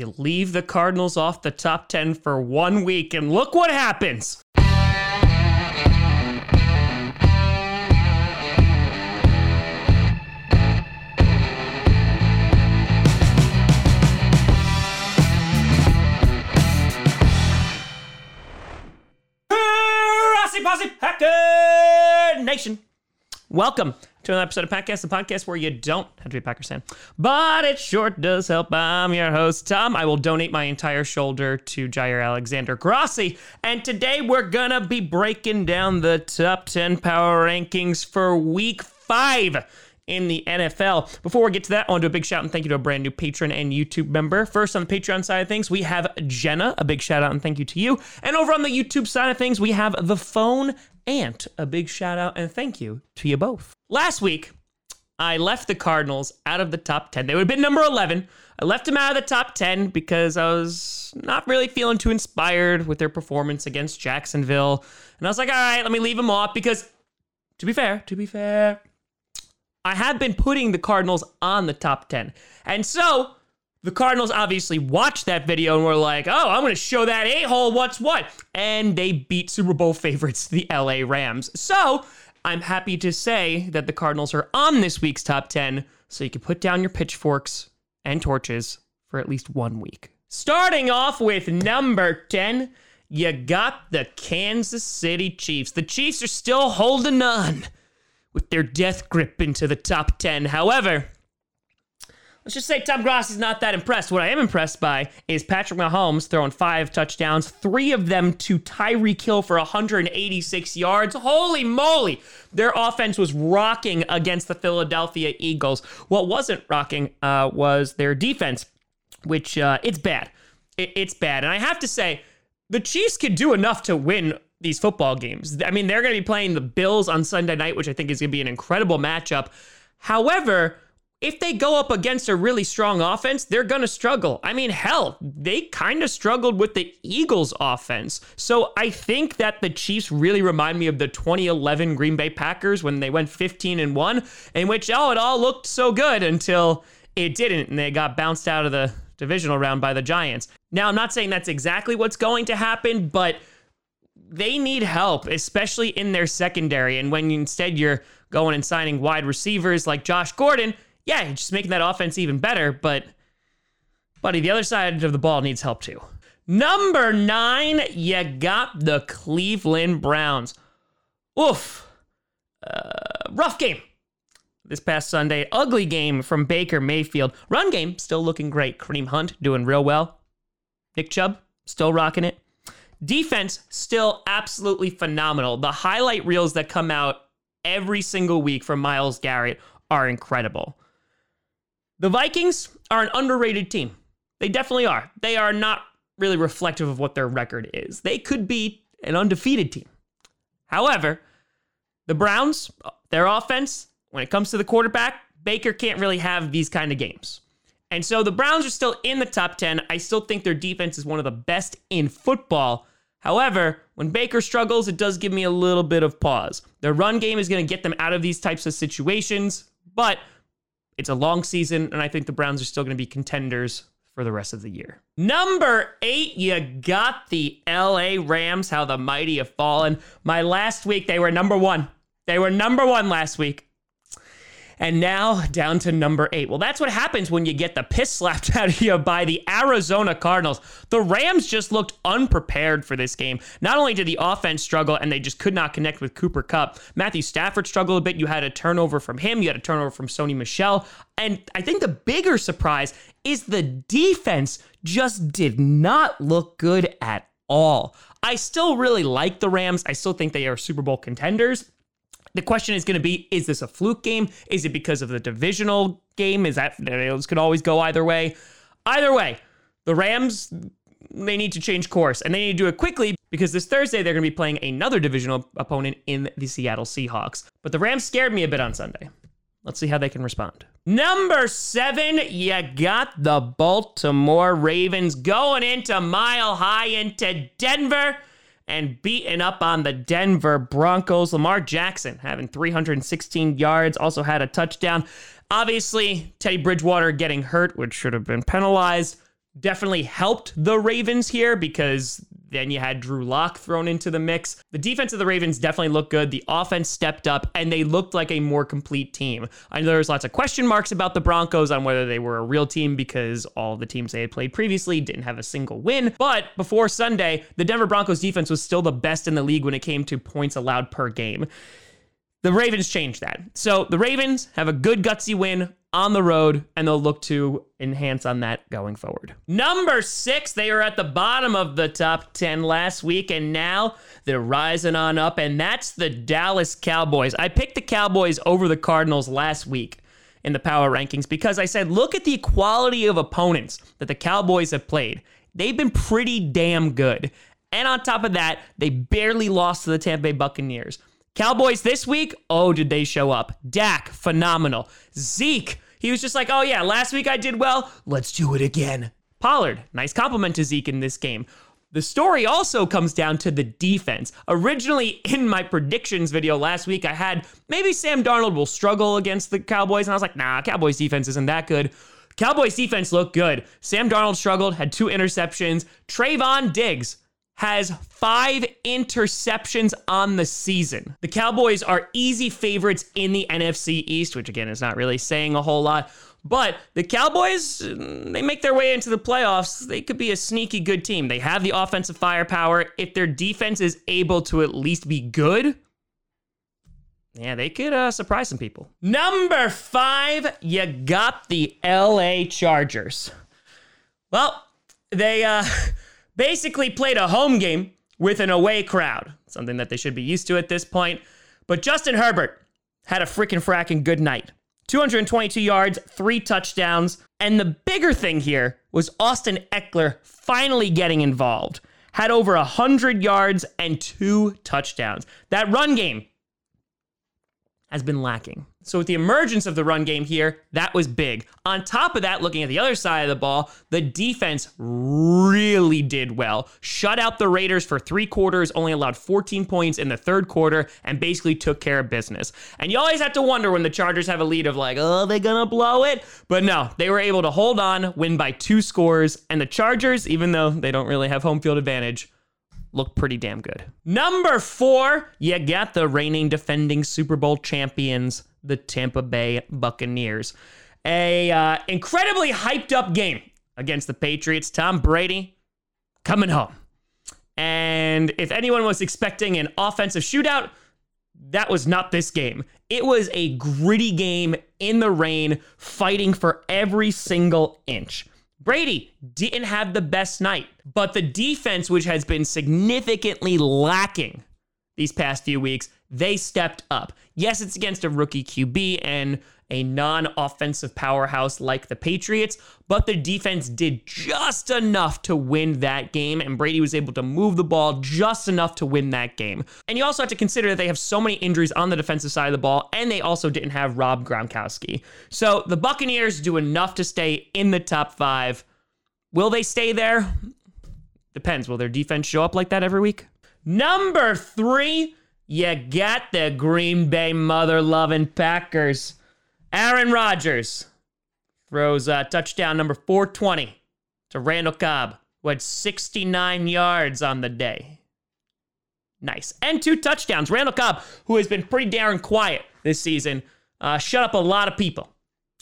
You leave the Cardinals off the top 10 for one week, and look what happens. Posse Packer Nation. Welcome to another episode of Podcast, the podcast where you don't have to be a Packers fan, but it sure does help. I'm your host, Tom. I will donate my entire shoulder to Jaire Alexander Grossi, and today we're gonna be breaking down the top 10 power rankings for week five in the NFL. Before we get to that, I want to do a big shout and thank you to a brand new patron and YouTube member. First, on the Patreon side of things, we have Jenna. A big shout out and thank you to you. And over on the YouTube side of things, we have the phone Ant. A big shout out and thank you to you both. Last week, I left the Cardinals out of the top 10. They would have been number 11. I left them out of the top 10 because I was not really feeling too inspired with their performance against Jacksonville. And I was like, all right, let me leave them off because, to be fair, to be fair, I have been putting the Cardinals on the top 10. And so the Cardinals obviously watched that video and were like, oh, I'm going to show that a hole what's what. And they beat Super Bowl favorites, the LA Rams. So I'm happy to say that the Cardinals are on this week's top 10. So you can put down your pitchforks and torches for at least one week. Starting off with number 10, you got the Kansas City Chiefs. The Chiefs are still holding on with their death grip into the top 10. However, let's just say Tom Grossi's not that impressed. What I am impressed by is Patrick Mahomes throwing five touchdowns, three of them to Tyreek Hill for 186 yards. Holy moly! Their offense was rocking against the Philadelphia Eagles. What wasn't rocking uh, was their defense, which uh, it's bad. It, it's bad. And I have to say, the Chiefs could do enough to win these football games. I mean, they're going to be playing the Bills on Sunday night, which I think is going to be an incredible matchup. However, if they go up against a really strong offense, they're going to struggle. I mean, hell, they kind of struggled with the Eagles' offense. So I think that the Chiefs really remind me of the 2011 Green Bay Packers when they went 15 and 1, in which, oh, it all looked so good until it didn't, and they got bounced out of the divisional round by the Giants. Now, I'm not saying that's exactly what's going to happen, but they need help, especially in their secondary. And when instead you're going and signing wide receivers like Josh Gordon, yeah, you're just making that offense even better. But, buddy, the other side of the ball needs help too. Number nine, you got the Cleveland Browns. Oof. Uh, rough game this past Sunday. Ugly game from Baker Mayfield. Run game still looking great. Kareem Hunt doing real well. Nick Chubb still rocking it. Defense still absolutely phenomenal. The highlight reels that come out every single week from Myles Garrett are incredible. The Vikings are an underrated team. They definitely are. They are not really reflective of what their record is. They could be an undefeated team. However, the Browns, their offense, when it comes to the quarterback, Baker can't really have these kind of games. And so the Browns are still in the top 10. I still think their defense is one of the best in football. However, when Baker struggles, it does give me a little bit of pause. Their run game is going to get them out of these types of situations, but it's a long season, and I think the Browns are still going to be contenders for the rest of the year. Number eight, you got the LA Rams. How the mighty have fallen. My last week, they were number one. They were number one last week and now down to number eight. Well, that's what happens when you get the piss slapped out of you by the Arizona Cardinals. The Rams just looked unprepared for this game. Not only did the offense struggle and they just could not connect with Cooper Kupp, Matthew Stafford struggled a bit. You had a turnover from him, you had a turnover from Sony Michel. And I think the bigger surprise is the defense just did not look good at all. I still really like the Rams. I still think they are Super Bowl contenders. The question is going to be is this a fluke game? Is it because of the divisional game? Is that this could always go either way? Either way, the Rams they need to change course and they need to do it quickly because this Thursday they're going to be playing another divisional opponent in the Seattle Seahawks. But the Rams scared me a bit on Sunday. Let's see how they can respond. Number seven, you got the Baltimore Ravens going into Mile High into Denver and beating up on the Denver Broncos. Lamar Jackson having 316 yards, also had a touchdown. Obviously, Teddy Bridgewater getting hurt, which should have been penalized. definitely helped the Ravens here because then you had Drew Lock thrown into the mix. The defense of the Ravens definitely looked good. The offense stepped up and they looked like a more complete team. I know there was lots of question marks about the Broncos on whether they were a real team because all the teams they had played previously didn't have a single win. But before Sunday, the Denver Broncos defense was still the best in the league when it came to points allowed per game. The Ravens changed that. So the Ravens have a good gutsy win on the road, and they'll look to enhance on that going forward. Number six, they are at the bottom of the top 10 last week, and now they're rising on up, and that's the Dallas Cowboys. I picked the Cowboys over the Cardinals last week in the power rankings because I said, look at the quality of opponents that the Cowboys have played. They've been pretty damn good. And on top of that, they barely lost to the Tampa Bay Buccaneers. Cowboys this week, oh, did they show up? Dak, phenomenal. Zeke, he was just like, oh yeah, last week I did well. Let's do it again. Pollard, nice compliment to Zeke in this game. The story also comes down to the defense. Originally, in my predictions video last week, I had maybe Sam Darnold will struggle against the Cowboys, and I was like, nah, Cowboys defense isn't that good. Cowboys defense looked good. Sam Darnold struggled, had two interceptions. Trevon Diggs, has five interceptions on the season. The Cowboys are easy favorites in the NFC East, which again is not really saying a whole lot. But the Cowboys, they make their way into the playoffs. They could be a sneaky good team. They have the offensive firepower. If their defense is able to at least be good, yeah, they could uh, surprise some people. Number five, you got the LA Chargers. Well, they uh, basically played a home game with an away crowd, something that they should be used to at this point. But Justin Herbert had a freaking fracking good night. 222 yards, three touchdowns. And the bigger thing here was Austin Ekeler finally getting involved. Had over 100 yards and two touchdowns. That run game has been lacking. So, with the emergence of the run game here, that was big. On top of that, looking at the other side of the ball, the defense really did well. Shut out the Raiders for three quarters, only allowed 14 points in the third quarter, and basically took care of business. And you always have to wonder when the Chargers have a lead of like, oh, they gonna blow it? But no, they were able to hold on, win by two scores, and the Chargers, even though they don't really have home field advantage, look pretty damn good. Number four, you got the reigning defending Super Bowl champions, the Tampa Bay Buccaneers. A uh, incredibly hyped up game against the Patriots. Tom Brady coming home. And if anyone was expecting an offensive shootout, that was not this game. It was a gritty game in the rain, fighting for every single inch. Brady didn't have the best night, but the defense, which has been significantly lacking these past few weeks, they stepped up. Yes, it's against a rookie QB and a non offensive powerhouse like the Patriots, but the defense did just enough to win that game, and Brady was able to move the ball just enough to win that game. And you also have to consider that they have so many injuries on the defensive side of the ball, and they also didn't have Rob Gronkowski. So the Buccaneers do enough to stay in the top five. Will they stay there? Depends. Will their defense show up like that every week? Number three, you got the Green Bay mother loving Packers. Aaron Rodgers throws uh, touchdown number 420 to Randall Cobb, who had 69 yards on the day. Nice. And two touchdowns. Randall Cobb, who has been pretty darn quiet this season, uh, shut up a lot of people.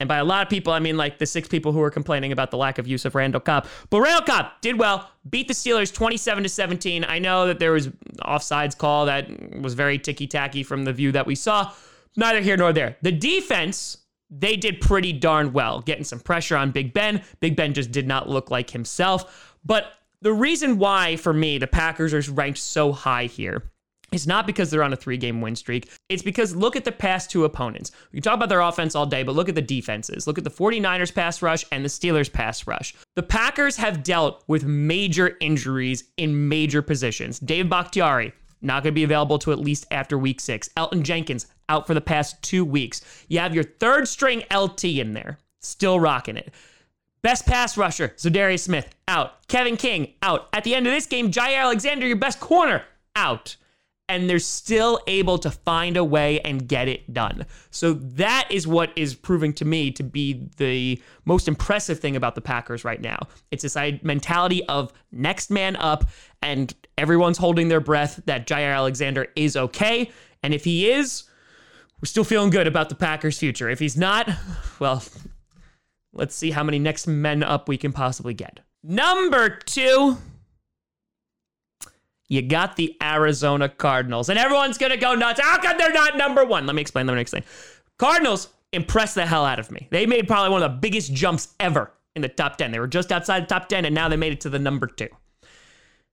And by a lot of people, I mean like the six people who are complaining about the lack of use of Randall Cobb. But Randall Cobb did well, beat the Steelers 27 to 17. I know that there was offsides call that was very ticky tacky from the view that we saw. Neither here nor there. The defense, they did pretty darn well, getting some pressure on Big Ben. Big Ben just did not look like himself. But the reason why, for me, the Packers are ranked so high here it's not because they're on a three game win streak. It's because look at the past two opponents. We talk about their offense all day, but look at the defenses. Look at the 49ers pass rush and the Steelers pass rush. The Packers have dealt with major injuries in major positions. Dave Bakhtiari, not going to be available to at least after week six. Elgton Jenkins, out for the past two weeks. You have your third string LT in there, still rocking it. Best pass rusher, Za'Darius Smith, out. Kevin King, out. At the end of this game, Jaire Alexander, your best corner, out. And they're still able to find a way and get it done. So that is what is proving to me to be the most impressive thing about the Packers right now. It's this mentality of next man up, and everyone's holding their breath that Jaire Alexander is okay. And if he is, we're still feeling good about the Packers' future. If he's not, well, let's see how many next men up we can possibly get. Number two, you got the Arizona Cardinals. And everyone's to go nuts. How come they're not number one? Let me explain. Let me explain. Cardinals impressed the hell out of me. They made probably one of the biggest jumps ever in the top 10. They were just outside the top 10, and now they made it to the number two.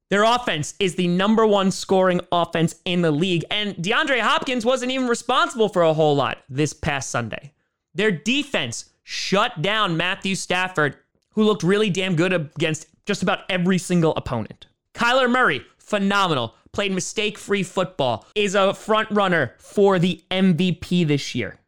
Their offense is the number one scoring offense in the league, and DeAndre Hopkins wasn't even responsible for a whole lot this past Sunday. Their defense shut down Matthew Stafford, who looked really damn good against just about every single opponent. Kyler Murray, phenomenal, played mistake free football, is a front runner for the MVP this year.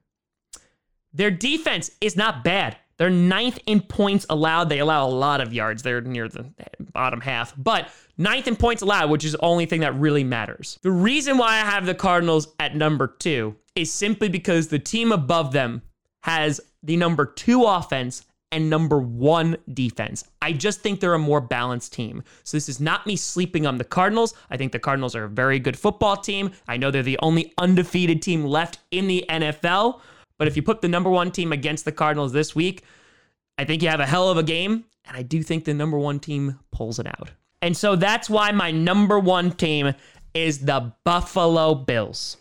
Their defense is not bad. They're ninth in points allowed. They allow a lot of yards. They're near the bottom half, but ninth in points allowed, which is the only thing that really matters. The reason why I have the Cardinals at number two is simply because the team above them has the number two offense and number one defense. I just think they're a more balanced team. So this is not me sleeping on the Cardinals. I think the Cardinals are a very good football team. I know they're the only undefeated team left in the NFL. But if you put the number one team against the Cardinals this week, I think you have a hell of a game. And I do think the number one team pulls it out. And so that's why my number one team is the Buffalo Bills.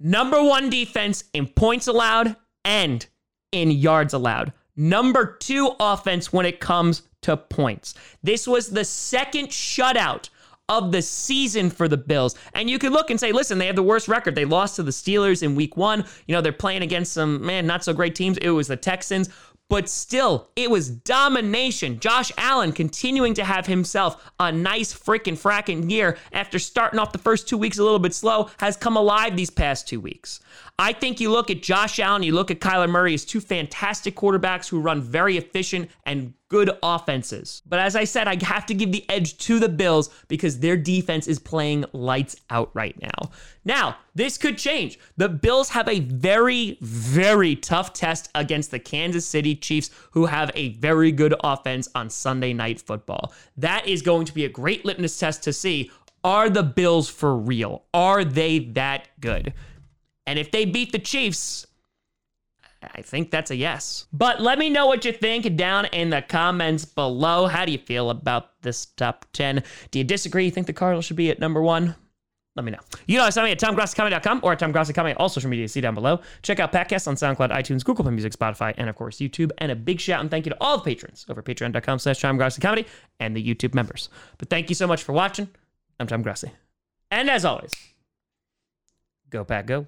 Number one defense in points allowed and in yards allowed. Number two offense when it comes to points. This was the second shutout of the season for the Bills. And you could look and say, listen, they have the worst record. They lost to the Steelers in week one. You know, they're playing against some, man, not so great teams. It was the Texans. But still, it was domination. Josh Allen continuing to have himself a nice freaking fracking year after starting off the first two weeks a little bit slow, has come alive these past two weeks. I think you look at Josh Allen, you look at Kyler Murray as two fantastic quarterbacks who run very efficient and good offenses. But as I said, I have to give the edge to the Bills because their defense is playing lights out right now. Now, this could change. The Bills have a very, very tough test against the Kansas City Chiefs, who have a very good offense on Sunday night football. That is going to be a great litmus test to see are the Bills for real? Are they that good? And if they beat the Chiefs, I think that's a yes. But let me know what you think down in the comments below. How do you feel about this top 10? Do you disagree? You think the Cardinals should be at number one? Let me know. You know, send me at TomGrossiComedy.com or at TomGrossiComedy, all social media, see down below. Check out podcasts on SoundCloud, iTunes, Google Play Music, Spotify, and of course, YouTube. And a big shout and thank you to all the patrons over patreon.com slash TomGrossiComedy and the YouTube members. But thank you so much for watching. I'm Tom Grossi. And as always, go Pack Go.